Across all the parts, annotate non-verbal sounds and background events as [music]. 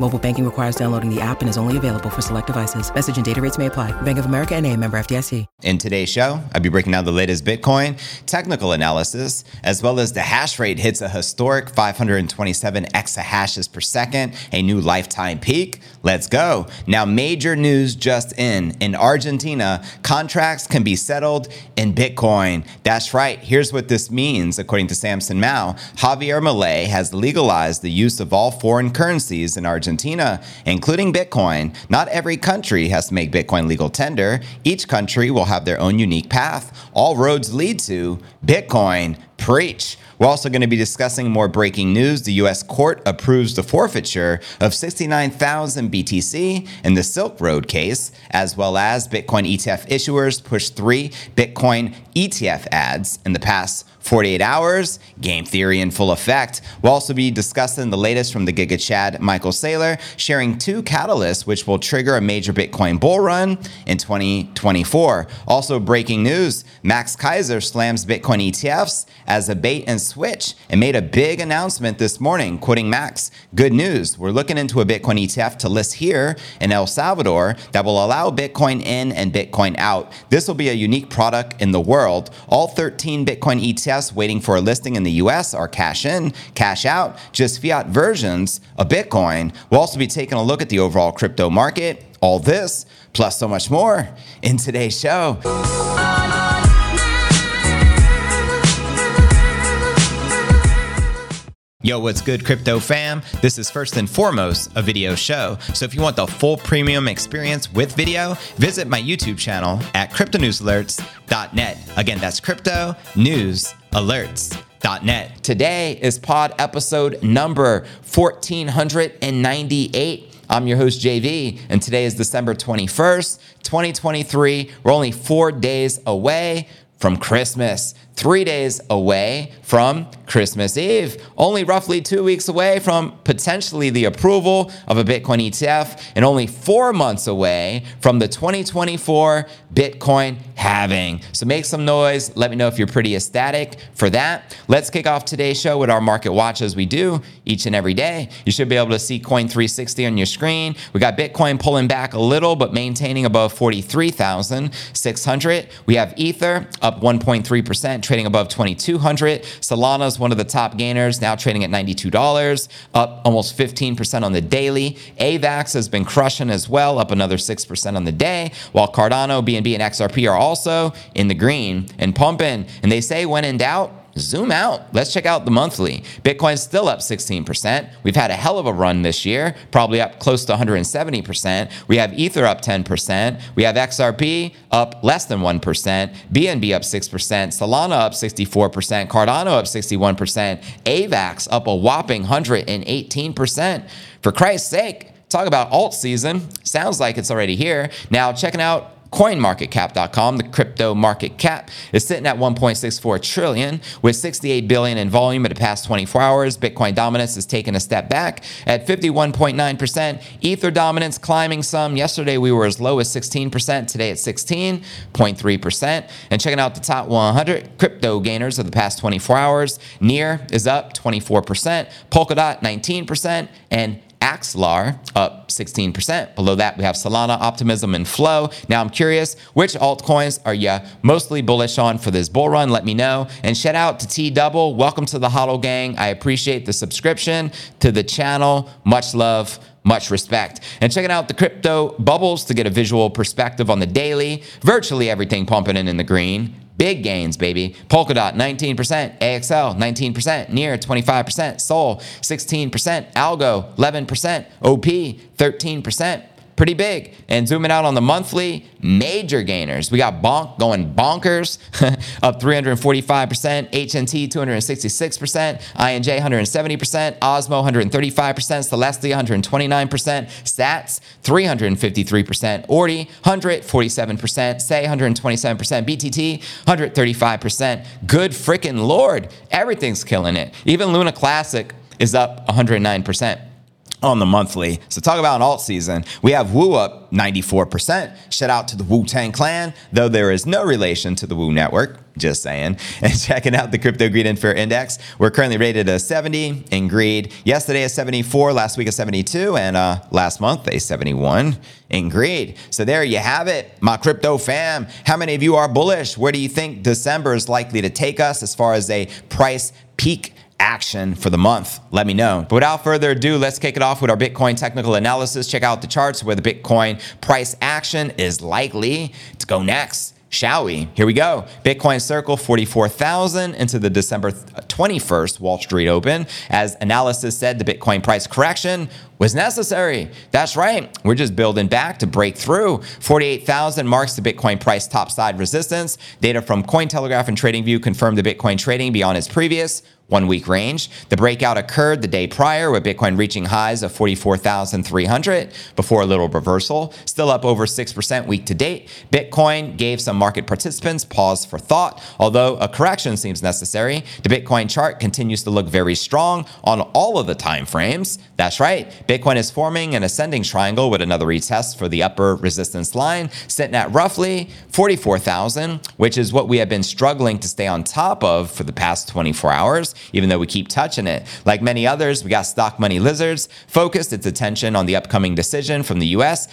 Mobile banking requires downloading the app and is only available for select devices. Message and data rates may apply. Bank of America and a member FDIC. In today's show, I'll be breaking down the latest Bitcoin, technical analysis, as well as the hash rate hits a historic 527 exahashes per second, a new lifetime peak. Let's go. Now, major news just in. In Argentina, contracts can be settled in Bitcoin. That's right. Here's what this means. According to Samson Mow, Javier Milei has legalized the use of all foreign currencies in Argentina, including Bitcoin. Not every country has to make Bitcoin legal tender. Each country will have their own unique path. All roads lead to Bitcoin. Preach. We're also going to be discussing more breaking news. The US court approves the forfeiture of 69,000 BTC in the Silk Road case, as well as Bitcoin ETF issuers push three Bitcoin ETF ads in the past 48 hours, game theory in full effect. We'll also be discussing the latest from the Giga Chad Michael Saylor, sharing two catalysts which will trigger a major Bitcoin bull run in 2024. Also, breaking news Max Keiser slams Bitcoin ETFs as a bait and switch and made a big announcement this morning, quoting Max. Good news, we're looking into a Bitcoin ETF to list here in El Salvador that will allow Bitcoin in and Bitcoin out. This will be a unique product in the world. All 13 Bitcoin ETFs waiting for a listing in the US are cash in, cash out, just fiat versions of Bitcoin. We'll also be taking a look at the overall crypto market. All this, plus so much more in today's show. Yo, what's good, crypto fam? This is first and foremost a video show. So if you want the full premium experience with video, visit my YouTube channel at cryptonewsalerts.net. Again, that's crypto news alerts.net. Today is pod episode number 1498. I'm your host, JV, and today is December 21st, 2023. We're only four days away from Christmas three days away from Christmas Eve, only roughly two weeks away from potentially the approval of a Bitcoin ETF, and only four months away from the 2024 Bitcoin halving. So make some noise. Let me know if you're pretty ecstatic for that. Let's kick off today's show with our market watch as we do each and every day. You should be able to see Coin 360 on your screen. We got Bitcoin pulling back a little, but maintaining above 43,600. We have Ether up 1.3% trading above 2200. Solana is one of the top gainers, now trading at $92, up almost 15% on the daily. AVAX has been crushing as well, up another 6% on the day, while Cardano, BNB, and XRP are also in the green and pumping. And they say when in doubt, zoom out. Let's check out the monthly. Bitcoin's still up 16%. We've had a hell of a run this year, probably up close to 170%. We have Ether up 10%. We have XRP up less than 1%. BNB up 6%. Solana up 64%. Cardano up 61%. AVAX up a whopping 118%. For Christ's sake, talk about alt season. Sounds like it's already here. Now, checking out CoinMarketCap.com, the crypto market cap, is sitting at 1.64 trillion with 68 billion in volume in the past 24 hours. Bitcoin dominance has taken a step back at 51.9%. Ether dominance climbing some. Yesterday we were as low as 16%. Today at 16.3%. And checking out the top 100 crypto gainers of the past 24 hours. Near is up 24%. Polkadot 19%, and Axelar up 16%. Below that, we have Solana, Optimism, and Flow. Now, I'm curious, which altcoins are you mostly bullish on for this bull run? Let me know. And shout out to T Double. Welcome to the Hodl Gang. I appreciate the subscription to the channel. Much love much respect. And checking out the crypto bubbles to get a visual perspective on the daily. Virtually everything pumping in in the green. Big gains, baby. Polkadot, 19%. AXL, 19%. Near, 25%. Sol, 16%. Algo, 11%. OP, 13%. Pretty big. And zooming out on the monthly, major gainers. We got Bonk going bonkers, [laughs] up 345%, HNT 266%, INJ 170%, Osmo 135%, Celestia 129%, Sats 353%, Ordi 147%, Say 127%, BTT 135%. Good freaking lord, everything's killing it. Even Luna Classic is up 109% on the monthly. So talk about an alt season. We have Woo up 94%. Shout out to the Wu Tang Clan, though there is no relation to the Woo Network. Just saying. [laughs] And checking out the Crypto Greed and Fear Index. We're currently rated a 70 in greed. Yesterday a 74, last week a 72, and uh, last month a 71 in greed. So there you have it, my crypto fam. How many of you are bullish? Where do you think December is likely to take us as far as a price peak? Action for the month? Let me know. But without further ado, let's kick it off with our Bitcoin technical analysis. Check out the charts where the Bitcoin price action is likely to go next. Shall we? Here we go. Bitcoin Circle 44,000 into the December 21st uh, Wall Street Open. As analysis said, the Bitcoin price correction was necessary. That's right. We're just building back to break through. 48,000 marks the Bitcoin price topside resistance. Data from Cointelegraph and TradingView confirmed the Bitcoin trading beyond its previous one week range. The breakout occurred the day prior with Bitcoin reaching highs of 44,300 before a little reversal, still up over 6% week to date. Bitcoin gave some market participants pause for thought, although a correction seems necessary. The Bitcoin chart continues to look very strong on all of the time frames. That's right. Bitcoin is forming an ascending triangle with another retest for the upper resistance line, sitting at roughly 44,000, which is what we have been struggling to stay on top of for the past 24 hours even though we keep touching it. Like many others, we got stock money lizards focused its attention on the upcoming decision from the US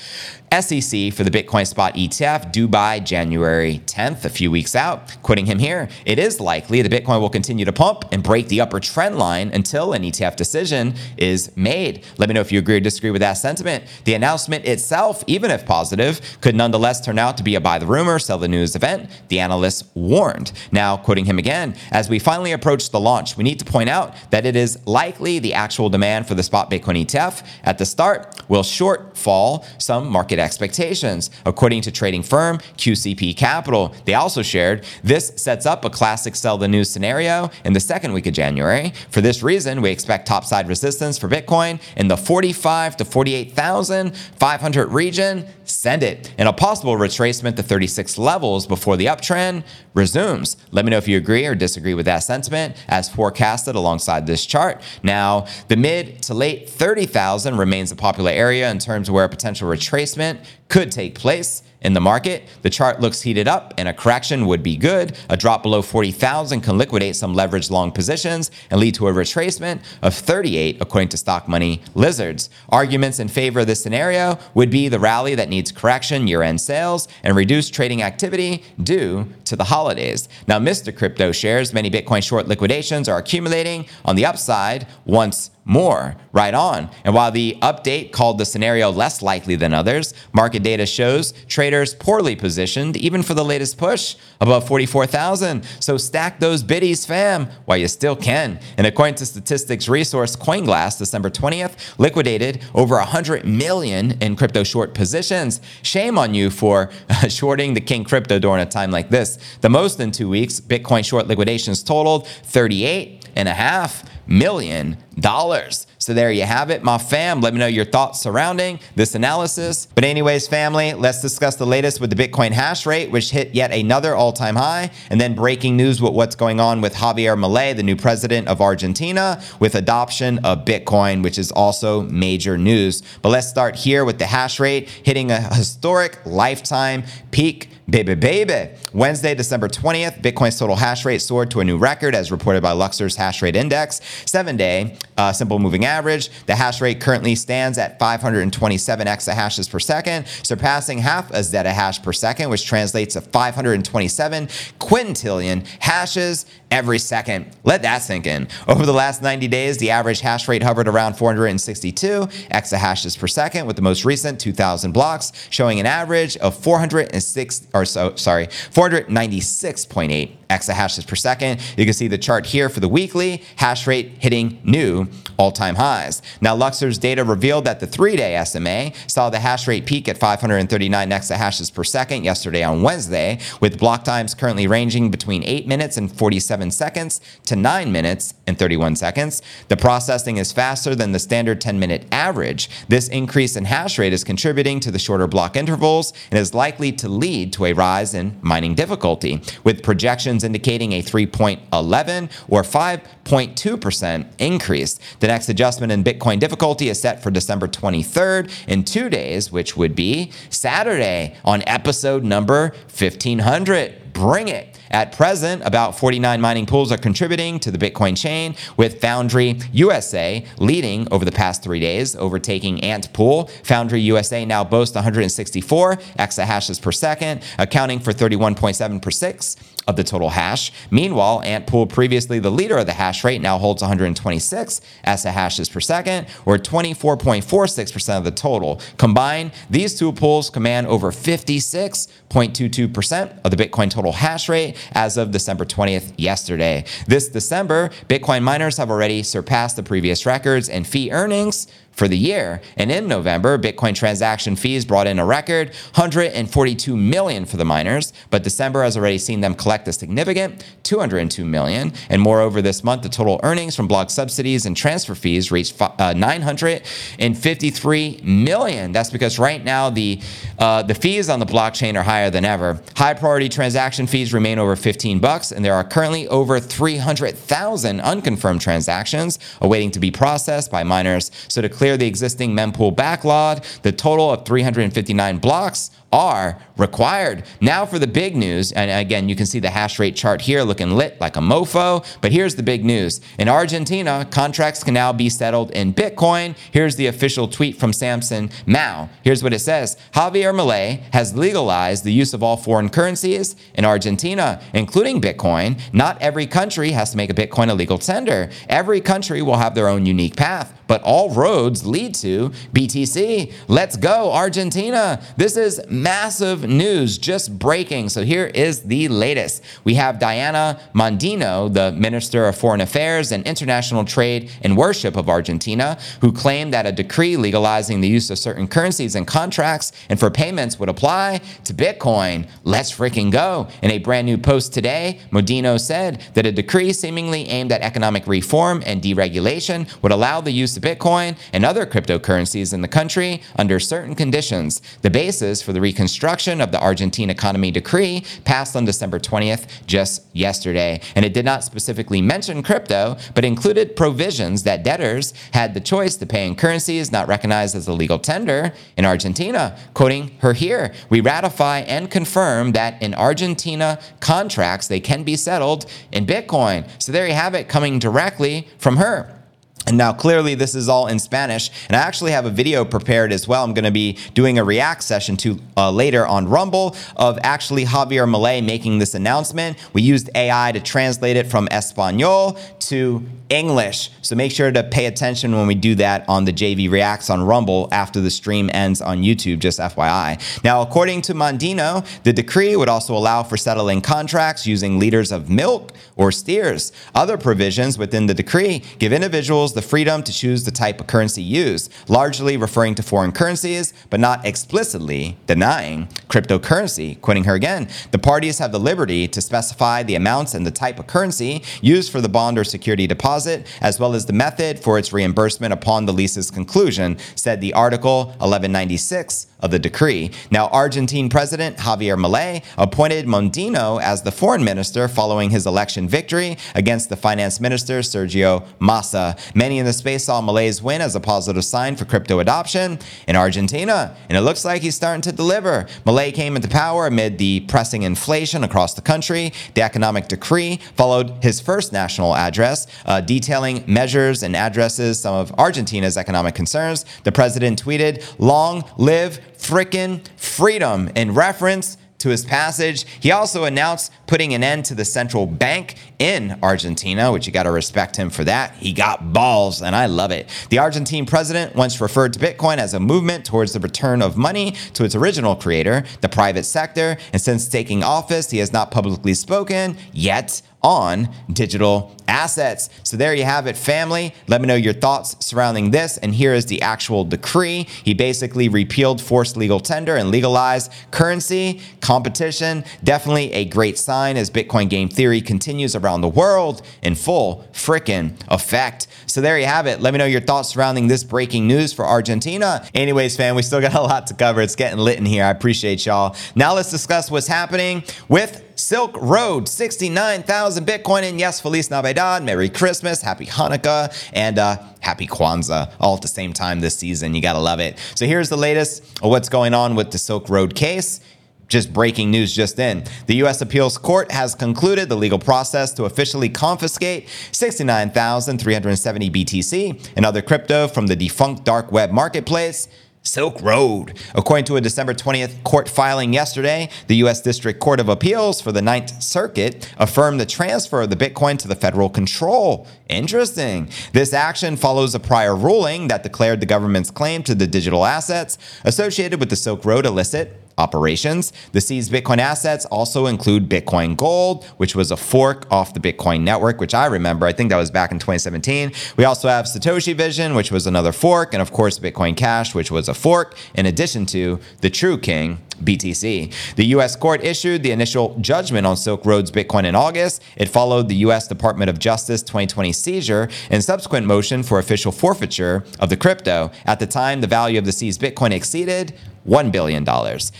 SEC for the Bitcoin spot ETF due by January 10th, a few weeks out. Quoting him here, it is likely the Bitcoin will continue to pump and break the upper trend line until an ETF decision is made. Let me know if you agree or disagree with that sentiment. The announcement itself, even if positive, could nonetheless turn out to be a buy the rumor, sell the news event, the analysts warned. Now, quoting him again, as we finally approach the launch, we need to point out that it is likely the actual demand for the spot Bitcoin ETF at the start will shortfall some market expectations. According to trading firm QCP Capital, they also shared this sets up a classic sell the news scenario in the second week of January. For this reason, we expect topside resistance for Bitcoin in the 45 to 48,500 region. Send it. And a possible retracement to 36 levels before the uptrend resumes. Let me know if you agree or disagree with that sentiment as forecasted alongside this chart. Now, the mid to late 30,000 remains a popular area in terms of where a potential retracement event could take place in the market. The chart looks heated up and a correction would be good. A drop below 40,000 can liquidate some leveraged long positions and lead to a retracement of 38 according to stock money lizards. Arguments in favor of this scenario would be the rally that needs correction, year-end sales, and reduced trading activity due to the holidays. Now, Mr. Crypto shares, many Bitcoin short liquidations are accumulating on the upside once more. Right on. And while the update called the scenario less likely than others, market data shows traders poorly positioned even for the latest push above 44,000. So stack those biddies, fam, while you still can. And according to statistics resource CoinGlass, December 20th liquidated over 100 million in crypto short positions. Shame on you for uh, [laughs] shorting the king crypto during a time like this. The most in two weeks, Bitcoin short liquidations totaled 38 and a half million dollars. So there you have it, my fam. Let me know your thoughts surrounding this analysis. But anyways, family, let's discuss the latest with the Bitcoin hash rate, which hit yet another all-time high. And then breaking news with what's going on with Javier Milei, the new president of Argentina, with adoption of Bitcoin, which is also major news. But let's start here with the hash rate hitting a historic lifetime peak Baby, baby. Wednesday, December 20th, Bitcoin's total hash rate soared to a new record as reported by Luxor's hash rate index. Seven day uh, simple moving average. The hash rate currently stands at 527 exahashes per second, surpassing half a zettahash per second, which translates to 527 quintillion hashes every second. Let that sink in. Over the last 90 days, the average hash rate hovered around 462 exahashes per second, with the most recent 2,000 blocks showing an average of 406 or so sorry 496.8 exahashes per second. You can see the chart here for the weekly hash rate hitting new all-time highs. Now, Luxor's data revealed that the three-day SMA saw the hash rate peak at 539 exahashes per second yesterday on Wednesday, with block times currently ranging between 8 minutes and 47 seconds to 9 minutes and 31 seconds. The processing is faster than the standard 10-minute average. This increase in hash rate is contributing to the shorter block intervals and is likely to lead to a rise in mining difficulty, with projections indicating a 3.11 or 5.2% increase. The next adjustment in Bitcoin difficulty is set for December 23rd in two days, which would be Saturday on episode number 1500. Bring it. At present, about 49 mining pools are contributing to the Bitcoin chain, with Foundry USA leading over the past three days, overtaking Ant Pool. Foundry USA now boasts 164 exahashes per second, accounting for 31.76 of the total hash. Meanwhile, Antpool, previously the leader of the hash rate, now holds 126 exahashes per second, or 24.46% of the total. Combined, these two pools command over 56.22% of the Bitcoin total hash rate as of December 20th, yesterday. This December, Bitcoin miners have already surpassed the previous records in fee earnings for the year. And in November, Bitcoin transaction fees brought in a record 142 million for the miners, but December has already seen them collect a significant 202 million. And moreover, this month, the total earnings from block subsidies and transfer fees reached uh, 953 million. That's because right now the uh, the fees on the blockchain are higher than ever. High priority transaction fees remain over 15 bucks, and there are currently over 300,000 unconfirmed transactions awaiting to be processed by miners. So to clear the existing mempool backlog, the total of 359 blocks are required. Now for the big news, and again, you can see the hash rate chart here looking lit like a mofo, but here's the big news. In Argentina, contracts can now be settled in Bitcoin. Here's the official tweet from Samson Mow. Here's what it says. Javier Milei has legalized the use of all foreign currencies in Argentina, including Bitcoin. Not every country has to make a Bitcoin a legal tender. Every country will have their own unique path, but all roads lead to BTC. Let's go, Argentina. This is massive news just breaking. So here is the latest. We have Diana Mondino, the Minister of Foreign Affairs and International Trade and Worship of Argentina, who claimed that a decree legalizing the use of certain currencies and contracts and for payments would apply to Bitcoin. Let's freaking go. In a brand new post today, Mondino said that a decree seemingly aimed at economic reform and deregulation would allow the use of Bitcoin and other cryptocurrencies in the country under certain conditions. The basis for the reconstruction of the Argentine economy decree passed on December 20th, just yesterday. And it did not specifically mention crypto, but included provisions that debtors had the choice to pay in currencies not recognized as a legal tender in Argentina. Quoting her here, we ratify and confirm that in Argentina contracts, they can be settled in Bitcoin. So there you have it coming directly from her. And now, clearly, this is all in Spanish, and I actually have a video prepared as well. I'm going to be doing a react session to uh, later on Rumble of actually Javier Milei making this announcement. We used AI to translate it from Espanol to English, so make sure to pay attention when we do that on the JV Reacts on Rumble after the stream ends on YouTube. Just FYI. Now, according to Mondino, the decree would also allow for settling contracts using liters of milk or steers. Other provisions within the decree give individuals the freedom to choose the type of currency used, largely referring to foreign currencies, but not explicitly denying cryptocurrency. Quoting her again, the parties have the liberty to specify the amounts and the type of currency used for the bond or security deposit, as well as the method for its reimbursement upon the lease's conclusion, said the Article 1196 of the decree. Now, Argentine President Javier Milei appointed Mondino as the foreign minister following his election victory against the finance minister Sergio Massa. Many in the space saw Milei's win as a positive sign for crypto adoption in Argentina, and it looks like he's starting to deliver. Milei came into power amid the pressing inflation across the country. The economic decree followed his first national address, uh, detailing measures and addresses some of Argentina's economic concerns. The president tweeted, Long live frickin' freedom in reference to his passage. He also announced putting an end to the central bank in Argentina, which you got to respect him for that. He got balls, and I love it. The Argentine president once referred to Bitcoin as a movement towards the return of money to its original creator, the private sector. And since taking office, he has not publicly spoken yet on digital assets. So there you have it, family. Let me know your thoughts surrounding this. And here is the actual decree. He basically repealed forced legal tender and legalized currency competition. Definitely a great sign as Bitcoin game theory continues around the world in full frickin' effect. So there you have it. Let me know your thoughts surrounding this breaking news for Argentina. Anyways, fam, we still got a lot to cover. It's getting lit in here. I appreciate y'all. Now let's discuss what's happening with Silk Road, 69,000 Bitcoin. And yes, Feliz Navidad, Merry Christmas, Happy Hanukkah, and uh, Happy Kwanzaa all at the same time this season. You got to love it. So here's the latest of what's going on with the Silk Road case. Just breaking news just in. The U.S. Appeals Court has concluded the legal process to officially confiscate 69,370 BTC and other crypto from the defunct dark web marketplace. Silk Road. According to a December 20th court filing yesterday, the U.S. District Court of Appeals for the Ninth Circuit affirmed the transfer of the Bitcoin to the federal control. Interesting. This action follows a prior ruling that declared the government's claim to the digital assets associated with the Silk Road illicit operations. The seized Bitcoin assets also include Bitcoin Gold, which was a fork off the Bitcoin network, which I remember. I think that was back in 2017. We also have Satoshi Vision, which was another fork, and of course, Bitcoin Cash, which was a fork, in addition to the True King, BTC. The U.S. court issued the initial judgment on Silk Road's Bitcoin in August. It followed the U.S. Department of Justice 2020 seizure and subsequent motion for official forfeiture of the crypto. At the time, the value of the seized Bitcoin exceeded $1 billion.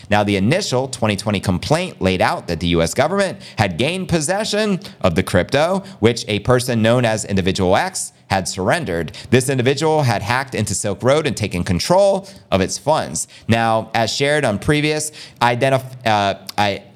Now, the initial 2020 complaint laid out that the US government had gained possession of the crypto, which a person known as Individual X had surrendered. This individual had hacked into Silk Road and taken control of its funds. Now, as shared on previous identif- uh,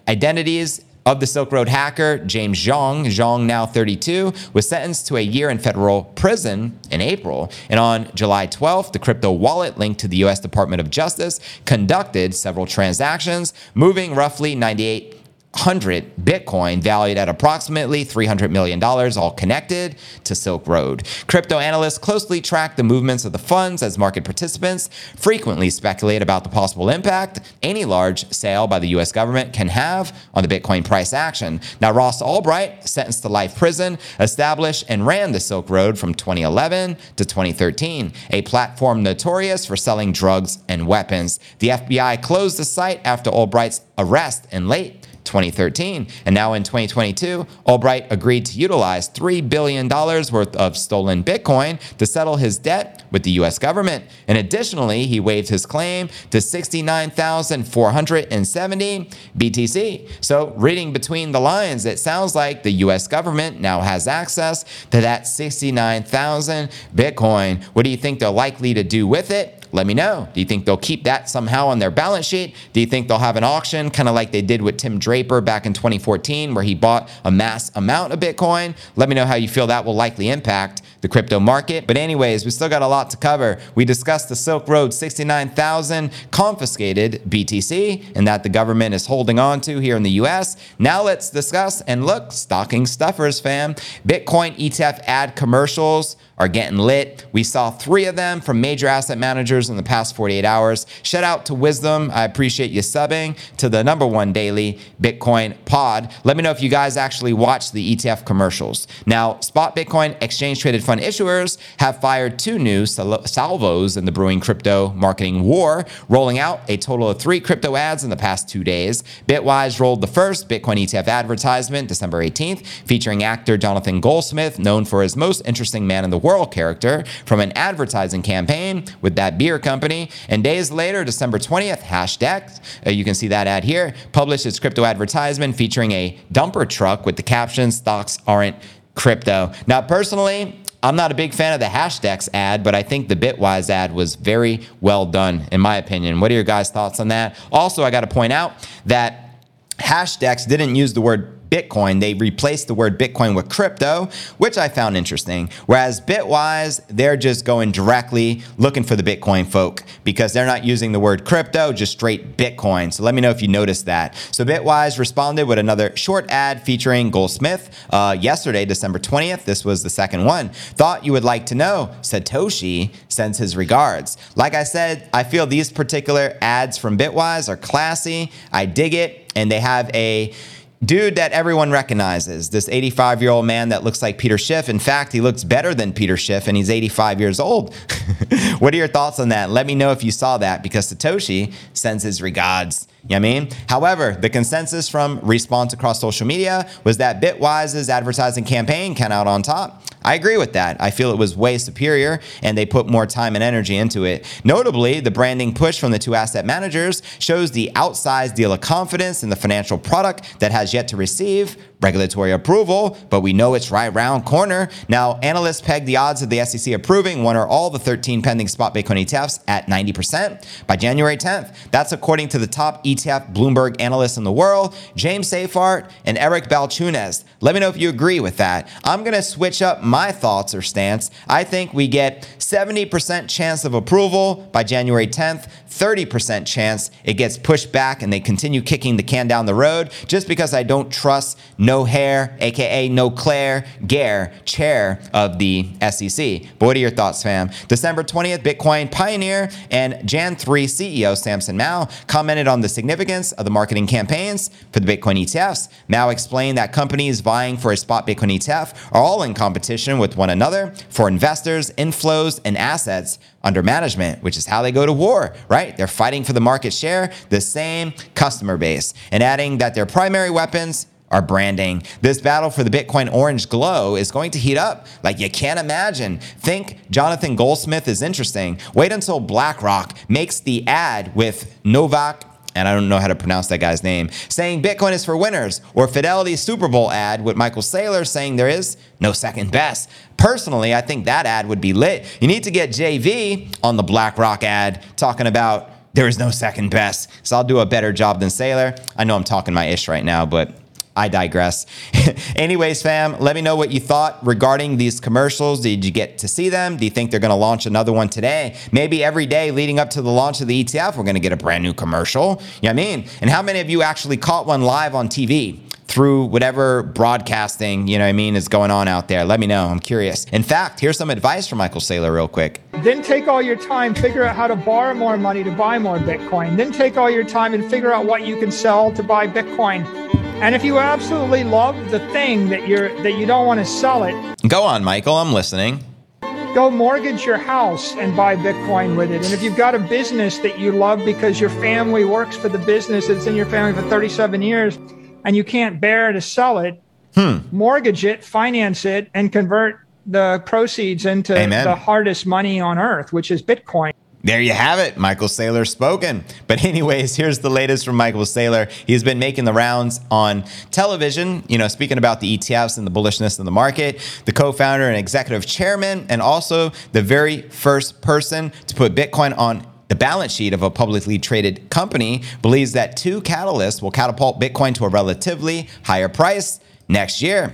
identities, of the Silk Road hacker, James Zhang, Zhang now 32, was sentenced to a year in federal prison in April. And on July 12th, the crypto wallet linked to the U.S. Department of Justice conducted several transactions, moving roughly 98 100 Bitcoin valued at approximately $300 million, all connected to Silk Road. Crypto analysts closely track the movements of the funds as market participants frequently speculate about the possible impact any large sale by the US government can have on the Bitcoin price action. Now, Ross Ulbricht, sentenced to life prison, established and ran the Silk Road from 2011 to 2013, a platform notorious for selling drugs and weapons. The FBI closed the site after Ulbricht's arrest in late 2013. And now in 2022, Ulbricht agreed to utilize $3 billion worth of stolen Bitcoin to settle his debt with the US government. And additionally, he waived his claim to 69,470 BTC. So, reading between the lines, it sounds like the US government now has access to that 69,000 Bitcoin. What do you think they're likely to do with it? Let me know. Do you think they'll keep that somehow on their balance sheet? Do you think they'll have an auction, kind of like they did with Tim Draper back in 2014, where he bought a mass amount of Bitcoin? Let me know how you feel that will likely impact the crypto market. But, anyways, we still got a lot to cover. We discussed the Silk Road 69,000 confiscated BTC and that the government is holding on to here in the US. Now, let's discuss and look, stocking stuffers, fam. Bitcoin ETF ad commercials are getting lit. We saw three of them from major asset managers in the past 48 hours. Shout out to Wisdom. I appreciate you subbing to the number one daily Bitcoin pod. Let me know if you guys actually watch the ETF commercials. Now, spot Bitcoin exchange traded fund issuers have fired two new salvos in the brewing crypto marketing war, rolling out a total of three crypto ads in the past two days. Bitwise rolled the first Bitcoin ETF advertisement December 18th, featuring actor Jonathan Goldsmith, known for his most interesting man in the World character from an advertising campaign with that beer company. And days later, December 20th, Hashdex, uh, you can see that ad here, published its crypto advertisement featuring a dumper truck with the caption, Stocks aren't crypto. Now, personally, I'm not a big fan of the Hashdex ad, but I think the Bitwise ad was very well done, in my opinion. What are your guys' thoughts on that? Also, I got to point out that Hashdex didn't use the word Bitcoin. They replaced the word Bitcoin with crypto, which I found interesting. Whereas Bitwise, they're just going directly looking for the Bitcoin folk because they're not using the word crypto, just straight Bitcoin. So let me know if you noticed that. So Bitwise responded with another short ad featuring Goldsmith uh, yesterday, December 20th. This was the second one. Thought you would like to know. Satoshi sends his regards. Like I said, I feel these particular ads from Bitwise are classy. I dig it. And they have a dude that everyone recognizes, this 85 year old man that looks like Peter Schiff. In fact, he looks better than Peter Schiff and he's 85 years old. [laughs] what are your thoughts on that? Let me know if you saw that because Satoshi sends his regards. You know I mean? However, the consensus from response across social media was that Bitwise's advertising campaign came out on top. I agree with that. I feel it was way superior and they put more time and energy into it. Notably, the branding push from the two asset managers shows the outsized deal of confidence in the financial product that has yet to receive regulatory approval, but we know it's right round corner. Now, analysts peg the odds of the SEC approving one or all the 13 pending spot Bitcoin ETFs at 90% by January 10th. That's according to the top ETF Bloomberg analysts in the world, James Seyffart and Eric Balchunas. Let me know if you agree with that. I'm going to switch up my thoughts or stance. I think we get 70% chance of approval by January 10th, 30% chance it gets pushed back and they continue kicking the can down the road just because I don't trust no hair, aka no Claire Gare, chair of the SEC. But what are your thoughts, fam? December 20th, Bitcoin pioneer and Jan 3 CEO Samson Mow commented on the significance of the marketing campaigns for the Bitcoin ETFs. Mow explained that companies vying for a spot Bitcoin ETF are all in competition with one another for investors, inflows, and assets under management, which is how they go to war, right? They're fighting for the market share, the same customer base, and adding that their primary weapons are branding. This battle for the Bitcoin orange glow is going to heat up like you can't imagine. Think Jonathan Goldsmith is interesting. Wait until BlackRock makes the ad with Novak and I don't know how to pronounce that guy's name, saying Bitcoin is for winners, or Fidelity's Super Bowl ad with Michael Saylor saying there is no second best. Personally, I think that ad would be lit. You need to get JV on the BlackRock ad talking about there is no second best. So I'll do a better job than Saylor. I know I'm talking my ish right now, but I digress. [laughs] Anyways, fam, let me know what you thought regarding these commercials. Did you get to see them? Do you think they're going to launch another one today? Maybe every day leading up to the launch of the ETF, we're going to get a brand new commercial. You know what I mean? And how many of you actually caught one live on TV? through whatever broadcasting, you know what I mean, is going on out there. Let me know. I'm curious. In fact, here's some advice from Michael Saylor real quick. Then take all your time, figure out how to borrow more money to buy more Bitcoin. Then take all your time and figure out what you can sell to buy Bitcoin. And if you absolutely love the thing that you're that you don't want to sell it, go on, Michael. I'm listening. Go mortgage your house and buy Bitcoin with it. And if you've got a business that you love because your family works for the business, it's in your family for 37 years, and you can't bear to sell it, hmm. mortgage it, finance it, and convert the proceeds into Amen. the hardest money on earth, which is Bitcoin. There you have it. Michael Saylor spoken. But, anyways, here's the latest from Michael Saylor. He's been making the rounds on television, you know, speaking about the ETFs and the bullishness in the market. The co founder and executive chairman, and also the very first person to put Bitcoin on the balance sheet of a publicly traded company, believes that two catalysts will catapult Bitcoin to a relatively higher price next year.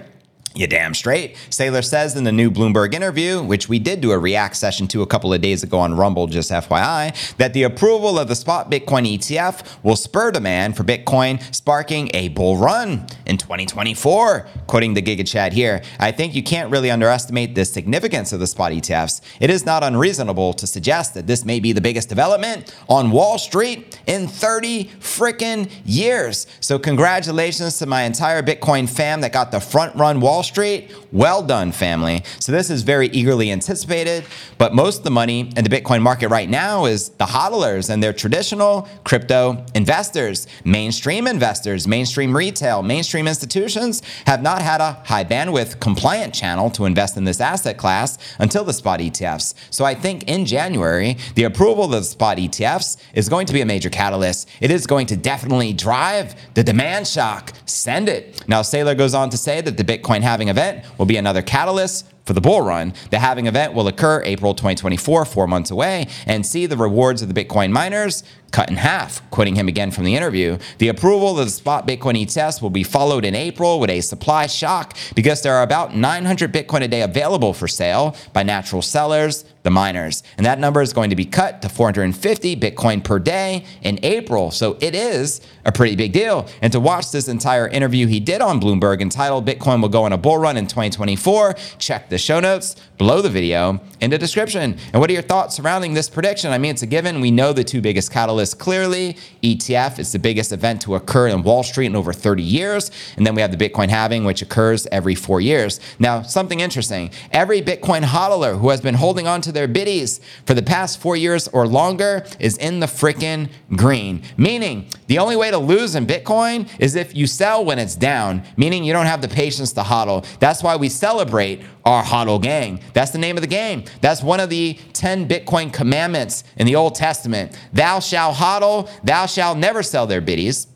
You damn straight. Saylor says in the new Bloomberg interview, which we did do a react session to a couple of days ago on Rumble, just FYI, that the approval of the spot Bitcoin ETF will spur demand for Bitcoin, sparking a bull run in 2024. Quoting the Giga Chad here, I think you can't really underestimate the significance of the spot ETFs. It is not unreasonable to suggest that this may be the biggest development on Wall Street in 30 freaking years. So, congratulations to my entire Bitcoin fam that got the front run Wall Wall Street. Well done, family. So this is very eagerly anticipated, but most of the money in the Bitcoin market right now is the hodlers and their traditional crypto investors, mainstream investors, mainstream retail, mainstream institutions have not had a high bandwidth compliant channel to invest in this asset class until the spot ETFs. So I think in January, the approval of the spot ETFs is going to be a major catalyst. It is going to definitely drive the demand shock. Send it. Now, Saylor goes on to say that the Bitcoin halving event will be another catalyst for the bull run. The halving event will occur April 2024, four months away, and see the rewards of the Bitcoin miners cut in half. Quoting him again from the interview, the approval of the spot Bitcoin ETFs will be followed in April with a supply shock because there are about 900 Bitcoin a day available for sale by natural sellers, the miners. And that number is going to be cut to 450 Bitcoin per day in April. So it is a pretty big deal. And to watch this entire interview he did on Bloomberg entitled Bitcoin will go on a bull run in 2024, check the show notes below the video in the description. And what are your thoughts surrounding this prediction? I mean, it's a given. We know the two biggest catalysts clearly. ETF is the biggest event to occur in Wall Street in over 30 years. And then we have the Bitcoin halving, which occurs every four years. Now, something interesting every Bitcoin hodler who has been holding on to their biddies for the past four years or longer is in the freaking green. Meaning, the only way to lose in Bitcoin is if you sell when it's down, meaning you don't have the patience to hodl. That's why we celebrate our hodl gang. That's the name of the game. That's one of the 10 Bitcoin commandments in the Old Testament. Thou shalt hodl, thou shalt never sell their biddies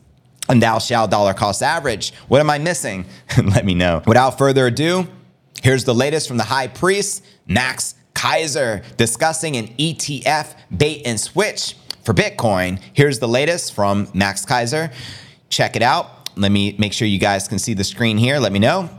and thou shalt dollar cost average. What am I missing? [laughs] Let me know. Without further ado, here's the latest from the high priest, Max Keiser, discussing an ETF bait and switch for Bitcoin. Here's the latest from Max Keiser. Check it out. Let me make sure you guys can see the screen here. Let me know.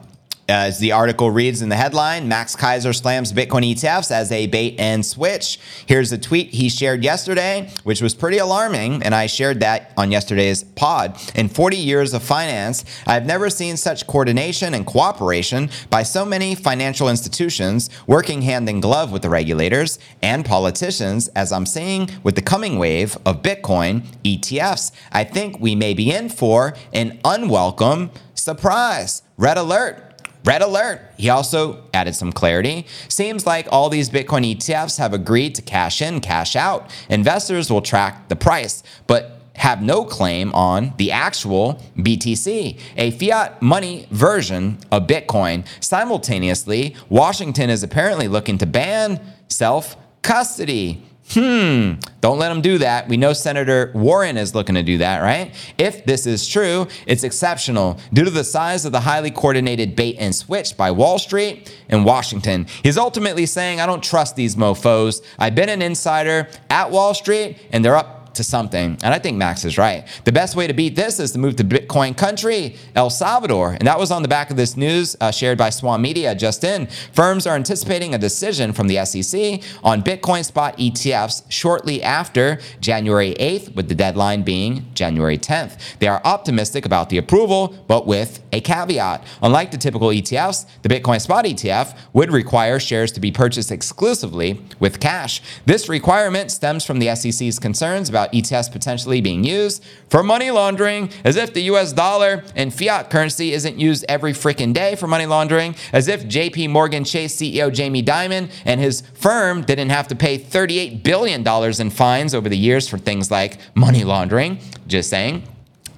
As the article reads in the headline, Max Keiser slams Bitcoin ETFs as a bait and switch. Here's a tweet he shared yesterday, which was pretty alarming, and I shared that on yesterday's pod. In 40 years of finance, I've never seen such coordination and cooperation by so many financial institutions working hand in glove with the regulators and politicians as I'm seeing with the coming wave of Bitcoin ETFs. I think we may be in for an unwelcome surprise. Red alert. Red alert. He also added some clarity. Seems like all these Bitcoin ETFs have agreed to cash in, cash out. Investors will track the price, but have no claim on the actual BTC, a fiat money version of Bitcoin. Simultaneously, Washington is apparently looking to ban self custody. Hmm, don't let them do that. We know Senator Warren is looking to do that, right? If this is true, it's exceptional due to the size of the highly coordinated bait and switch by Wall Street and Washington. He's ultimately saying, I don't trust these mofos. I've been an insider at Wall Street and they're up to something. And I think Max is right. The best way to beat this is to move to Bitcoin country, El Salvador. And that was on the back of this news uh, shared by Swan Media just in. Firms are anticipating a decision from the SEC on Bitcoin spot ETFs shortly after January 8th, with the deadline being January 10th. They are optimistic about the approval, but with a caveat. Unlike the typical ETFs, the Bitcoin spot ETF would require shares to be purchased exclusively with cash. This requirement stems from the SEC's concerns about Uh, about ETFs potentially being used for money laundering, as if the US dollar and fiat currency isn't used every freaking day for money laundering, as if JP Morgan Chase CEO Jamie Dimon and his firm didn't have to pay $38 billion in fines over the years for things like money laundering. Just saying.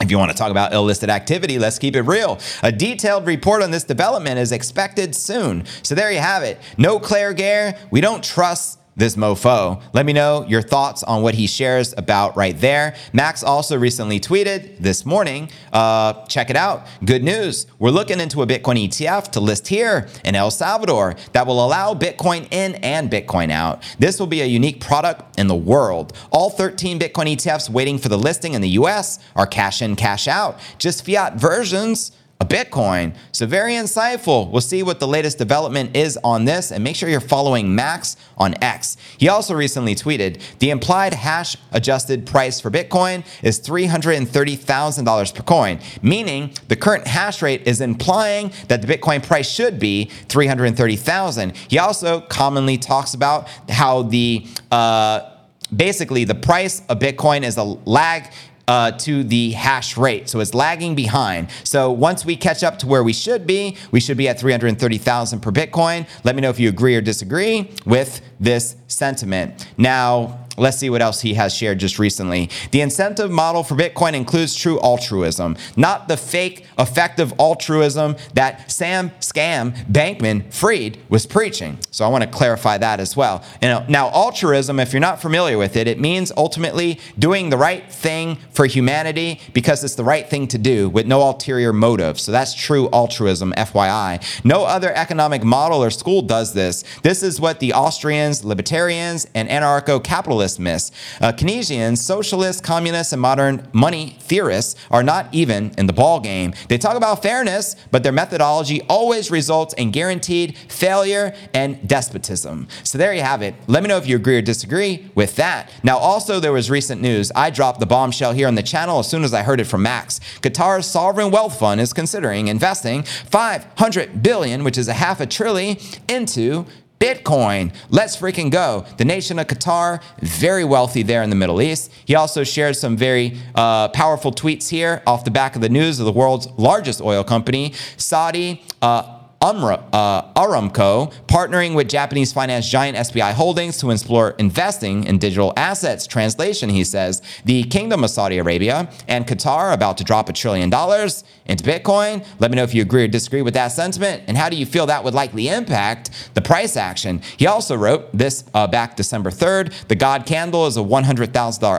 If you want to talk about illicit activity, let's keep it real. A detailed report on this development is expected soon. So there you have it. No Claire Gare. We don't trust this mofo. Let me know your thoughts on what he shares about right there. Max also recently tweeted this morning, uh, check it out. Good news. We're looking into a Bitcoin ETF to list here in El Salvador that will allow Bitcoin in and Bitcoin out. This will be a unique product in the world. All 13 Bitcoin ETFs waiting for the listing in the US are cash in, cash out, just fiat versions a Bitcoin. So, very insightful. We'll see what the latest development is on this and make sure you're following Max on X. He also recently tweeted the implied hash adjusted price for Bitcoin is $330,000 per coin, meaning the current hash rate is implying that the Bitcoin price should be 330,000. He also commonly talks about how the uh, basically the price of Bitcoin is a lag uh, to the hash rate. So it's lagging behind. So once we catch up to where we should be, we should be at 330,000 per Bitcoin. Let me know if you agree or disagree with this sentiment. Now, Let's see what else he has shared just recently. The incentive model for Bitcoin includes true altruism, not the fake effective altruism that Sam Scam Bankman Fried was preaching. So I want to clarify that as well. You uh, know, now, altruism, if you're not familiar with it, it means ultimately doing the right thing for humanity because it's the right thing to do with no ulterior motive. So that's true altruism, FYI. No other economic model or school does this. This is what the Austrians, libertarians, and anarcho capitalists miss. Uh, Keynesians, socialists, communists, and modern money theorists are not even in the ball game. They talk about fairness, but their methodology always results in guaranteed failure and despotism. So there you have it. Let me know if you agree or disagree with that. Now, also, there was recent news. I dropped the bombshell here on the channel as soon as I heard it from Max. Qatar's sovereign wealth fund is considering investing 500 billion, which is a half a trillion, into Bitcoin. Let's freaking go. The nation of Qatar, very wealthy there in the Middle East. He also shared some very uh, powerful tweets here off the back of the news of the world's largest oil company, Saudi. Uh, Umra, uh, Aramco partnering with Japanese finance giant SBI Holdings to explore investing in digital assets. Translation, he says, the Kingdom of Saudi Arabia and Qatar about to drop a trillion dollars into Bitcoin. Let me know if you agree or disagree with that sentiment, and how do you feel that would likely impact the price action. He also wrote this uh, back December 3rd. The God candle is a $100,000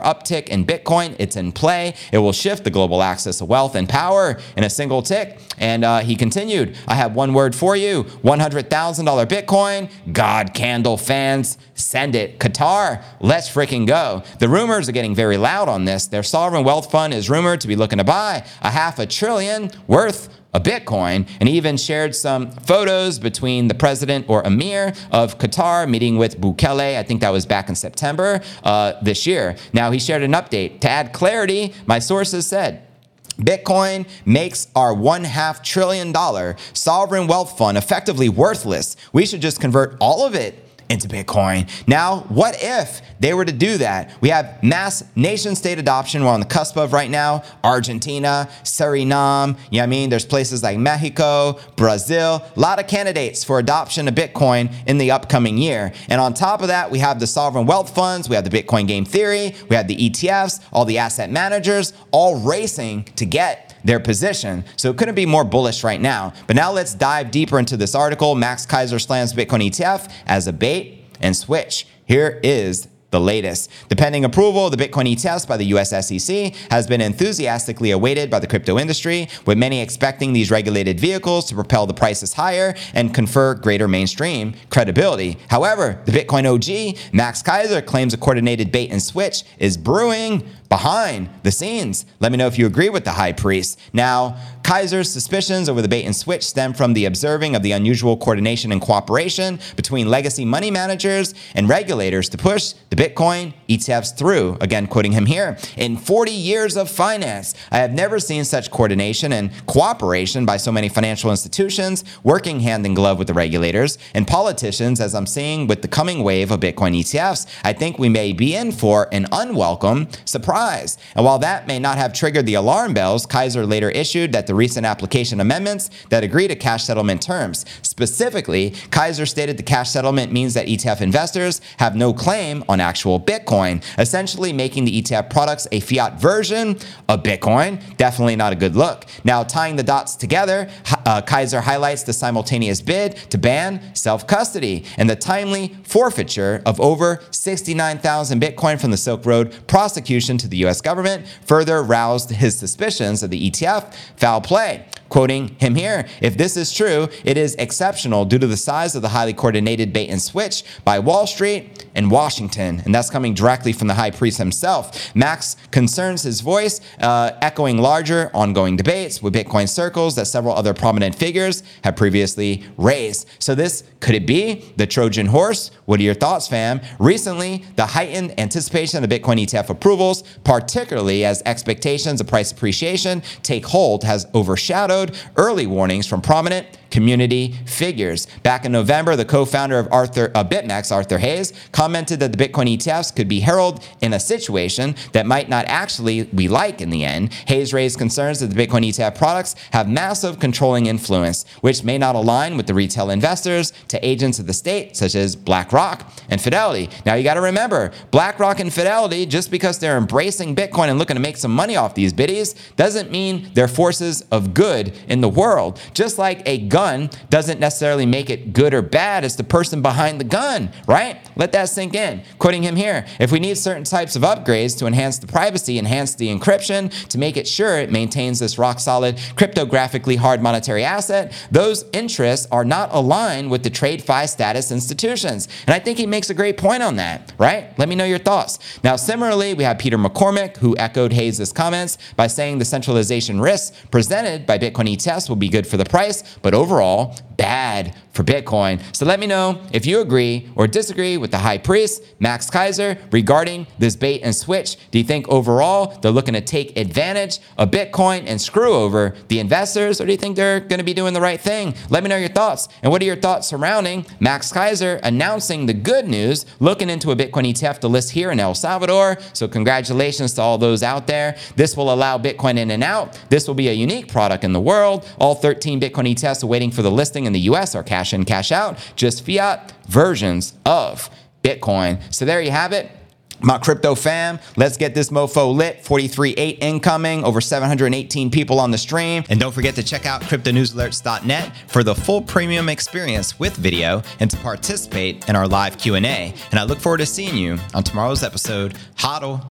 uptick in Bitcoin. It's in play. It will shift the global access of wealth and power in a single tick. And uh, he continued, I have one word for you $100,000 Bitcoin. God candle fans, send it. Qatar, let's freaking go. The rumors are getting very loud on this. Their sovereign wealth fund is rumored to be looking to buy a half a trillion worth a Bitcoin, and even shared some photos between the president or emir of Qatar meeting with Bukele. I think that was back in September uh, this year. Now, he shared an update. To add clarity, my sources said, Bitcoin makes our one half trillion dollar sovereign wealth fund effectively worthless. We should just convert all of it into Bitcoin. Now, what if they were to do that? We have mass nation state adoption we're on the cusp of right now. Argentina, Suriname, you know what I mean? There's places like Mexico, Brazil, a lot of candidates for adoption of Bitcoin in the upcoming year. And on top of that, we have the sovereign wealth funds, we have the Bitcoin game theory, we have the ETFs, all the asset managers, all racing to get their position. So it couldn't be more bullish right now. But now let's dive deeper into this article. Max Keiser slams Bitcoin ETF as a bait and switch. Here is the latest. The pending approval of the Bitcoin ETFs by the US SEC has been enthusiastically awaited by the crypto industry, with many expecting these regulated vehicles to propel the prices higher and confer greater mainstream credibility. However, the Bitcoin OG, Max Keiser, claims a coordinated bait and switch is brewing behind the scenes. Let me know if you agree with the high priest. Now, Keiser's suspicions over the bait and switch stem from the observing of the unusual coordination and cooperation between legacy money managers and regulators to push the Bitcoin ETFs through. Again, quoting him here In 40 years of finance, I have never seen such coordination and cooperation by so many financial institutions working hand in glove with the regulators and politicians as I'm seeing with the coming wave of Bitcoin ETFs. I think we may be in for an unwelcome surprise. And while that may not have triggered the alarm bells, Keiser later issued that the recent application amendments that agree to cash settlement terms. Specifically, Keiser stated the cash settlement means that ETF investors have no claim on actual Bitcoin, essentially making the ETF products a fiat version of Bitcoin. Definitely not a good look. Now, tying the dots together, uh, Keiser highlights the simultaneous bid to ban self custody and the timely forfeiture of over 69,000 Bitcoin from the Silk Road prosecution to the US government, further roused his suspicions of the ETF foul play. Quoting him here, if this is true, it is exceptional due to the size of the highly coordinated bait and switch by Wall Street and Washington. And that's coming directly from the high priest himself. Max concerns his voice, uh, echoing larger ongoing debates with Bitcoin circles that several other prominent figures have previously raised. So, this could it be the Trojan horse? What are your thoughts, fam? Recently, the heightened anticipation of Bitcoin ETF approvals, particularly as expectations of price appreciation take hold, has overshadowed early warnings from prominent community figures. Back in November, the co-founder of Arthur uh, BitMEX, Arthur Hayes, commented that the Bitcoin ETFs could be heralded in a situation that might not actually be like in the end. Hayes raised concerns that the Bitcoin ETF products have massive controlling influence, which may not align with the retail investors to agents of the state, such as BlackRock and Fidelity. Now, you got to remember, BlackRock and Fidelity, just because they're embracing Bitcoin and looking to make some money off these biddies, doesn't mean they're forces of good in the world. Just like a gun doesn't necessarily make it good or bad, it's the person behind the gun, right? Let that sink in. Quoting him here if we need certain types of upgrades to enhance the privacy, enhance the encryption, to make it sure it maintains this rock solid, cryptographically hard monetary asset, those interests are not aligned with the TradFi status institutions. And I think he makes a great point on that, right? Let me know your thoughts. Now, similarly, we have Peter McCormack, who echoed Hayes' comments by saying the centralization risks presented by Bitcoin ETFs will be good for the price, but overall, bad for Bitcoin. So let me know if you agree or disagree with the high priest, Max Keiser, regarding this bait and switch. Do you think overall they're looking to take advantage of Bitcoin and screw over the investors, or do you think they're going to be doing the right thing? Let me know your thoughts. And what are your thoughts surrounding Max Keiser announcing the good news, looking into a Bitcoin ETF to list here in El Salvador? So congratulations to all those out there. This will allow Bitcoin in and out. This will be a unique product in the world. All 13 Bitcoin ETFs are waiting for the listing in the US are cash in, cash out, just fiat versions of Bitcoin. So there you have it. My crypto fam, let's get this mofo lit. 43.8 incoming, over 718 people on the stream. And don't forget to check out cryptonewsalerts.net for the full premium experience with video and to participate in our live Q&A. And I look forward to seeing you on tomorrow's episode. Hodl.